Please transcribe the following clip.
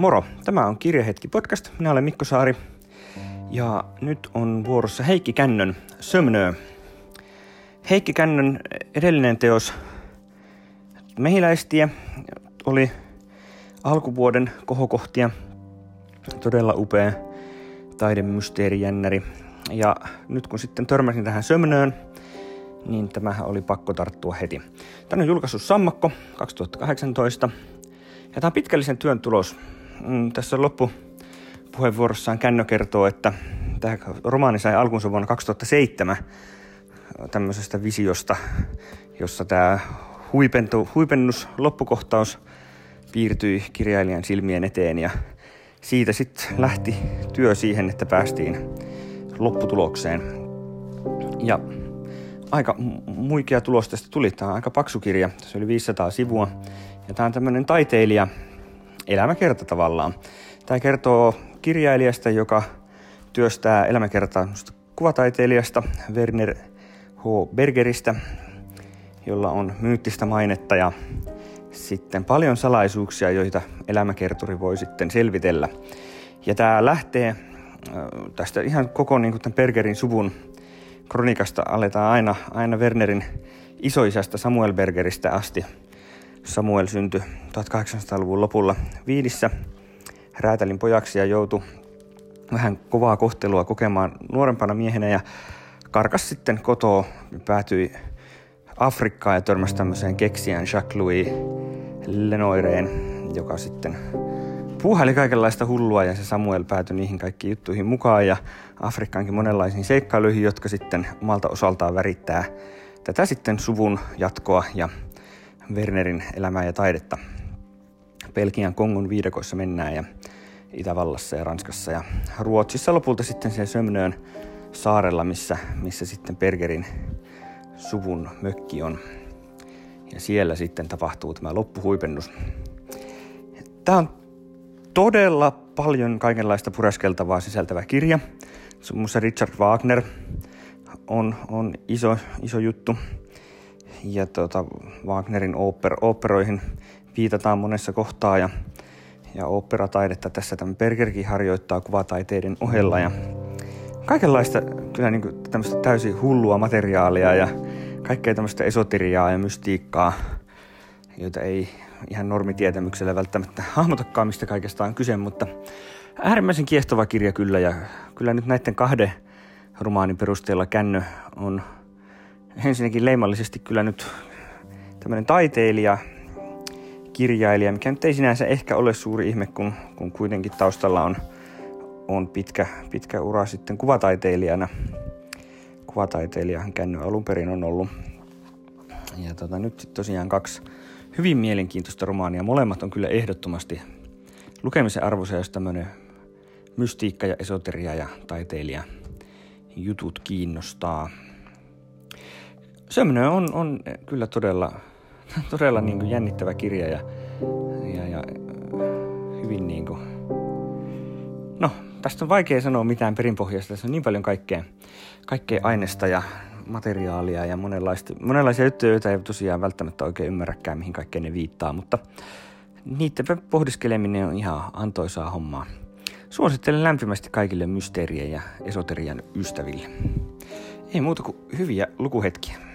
Moro, tämä on Kirjahetki podcast. Minä olen Mikko Saari ja nyt on vuorossa Heikki Kännön Sömnö. Heikki Kännön edellinen teos Mehiläistie oli alkuvuoden kohokohtia. Todella upea taidemysteerijännäri. Ja nyt kun sitten törmäsin tähän Sömnöön, niin tämähän oli pakko tarttua heti. Tämä on julkaissut Sammakko 2018. Ja tämä on pitkällisen työn tulos. Mm, tässä loppupuheenvuorossaan Kännö kertoo, että tämä romaani sai alkunsa vuonna 2007 tämmöisestä visiosta, jossa tämä huipentu, huipennus, loppukohtaus piirtyi kirjailijan silmien eteen ja siitä sitten lähti työ siihen, että päästiin lopputulokseen. Ja aika muikea tulos tästä tuli. Tämä on aika paksu kirja, se oli 500 sivua. Ja tämä on tämmöinen taiteilija elämäkerta tavallaan. Tämä kertoo kirjailijasta, joka työstää elämäkertaa kuvataiteilijasta Werner H. Bergeristä, jolla on myyttistä mainetta ja sitten paljon salaisuuksia, joita elämäkerturi voi sitten selvitellä. Ja tämä lähtee äh, tästä ihan koko niin kuin tämän Bergerin suvun kronikasta aletaan aina, aina Wernerin isoisästä Samuel Bergeristä asti. Samuel syntyi 1800-luvun lopulla Viidissä räätälin pojaksi ja joutui vähän kovaa kohtelua kokemaan nuorempana miehenä ja karkas sitten kotoa. Päätyi Afrikkaan ja törmäsi tämmöiseen keksijän Jacques-Louis Lenoireen, joka sitten puuhaili kaikenlaista hullua ja se Samuel päätyi niihin kaikkiin juttuihin mukaan ja Afrikkaankin monenlaisiin seikkailuihin, jotka sitten omalta osaltaan värittää tätä sitten suvun jatkoa ja Wernerin elämää ja taidetta. Pelkian Kongon viidakoissa mennään ja Itävallassa ja Ranskassa ja Ruotsissa lopulta sitten se Sömnöön saarella, missä, missä sitten Bergerin suvun mökki on. Ja siellä sitten tapahtuu tämä loppuhuipennus. Tämä on todella paljon kaikenlaista pureskeltavaa sisältävä kirja. On Richard Wagner on, on iso, iso juttu. Ja tuota, Wagnerin oper, operoihin viitataan monessa kohtaa ja, ja operataidetta tässä tämän Bergerkin harjoittaa kuvataiteiden ohella. Ja kaikenlaista kyllä niin kuin tämmöistä täysin hullua materiaalia ja kaikkea tämmöistä esoteriaa ja mystiikkaa, joita ei ihan normitietämyksellä välttämättä hahmotakaan, mistä kaikesta on kyse, mutta äärimmäisen kiehtova kirja kyllä ja kyllä nyt näiden kahden romaanin perusteella Kännö on ensinnäkin leimallisesti kyllä nyt tämmöinen taiteilija, kirjailija, mikä nyt ei sinänsä ehkä ole suuri ihme, kun, kun kuitenkin taustalla on, on pitkä, pitkä ura sitten kuvataiteilijana. Kuvataiteilijahan Kännö alun perin on ollut. Ja tota, nyt tosiaan kaksi hyvin mielenkiintoista romaania. Molemmat on kyllä ehdottomasti lukemisen arvoisia, jos tämmöinen mystiikka ja esoteria ja taiteilija jutut kiinnostaa. Sömnö on, on kyllä todella, todella niin kuin jännittävä kirja ja, ja, ja hyvin niin kuin, no tästä on vaikea sanoa mitään perinpohjasta, tässä on niin paljon kaikkea, kaikkea aineesta ja materiaalia ja monenlaista, monenlaisia juttuja, joita ei tosiaan välttämättä oikein ymmärräkään, mihin kaikkeen ne viittaa, mutta niiden pohdiskeleminen on ihan antoisaa hommaa. Suosittelen lämpimästi kaikille mysteerien ja esoterian ystäville. Ei muuta kuin hyviä lukuhetkiä.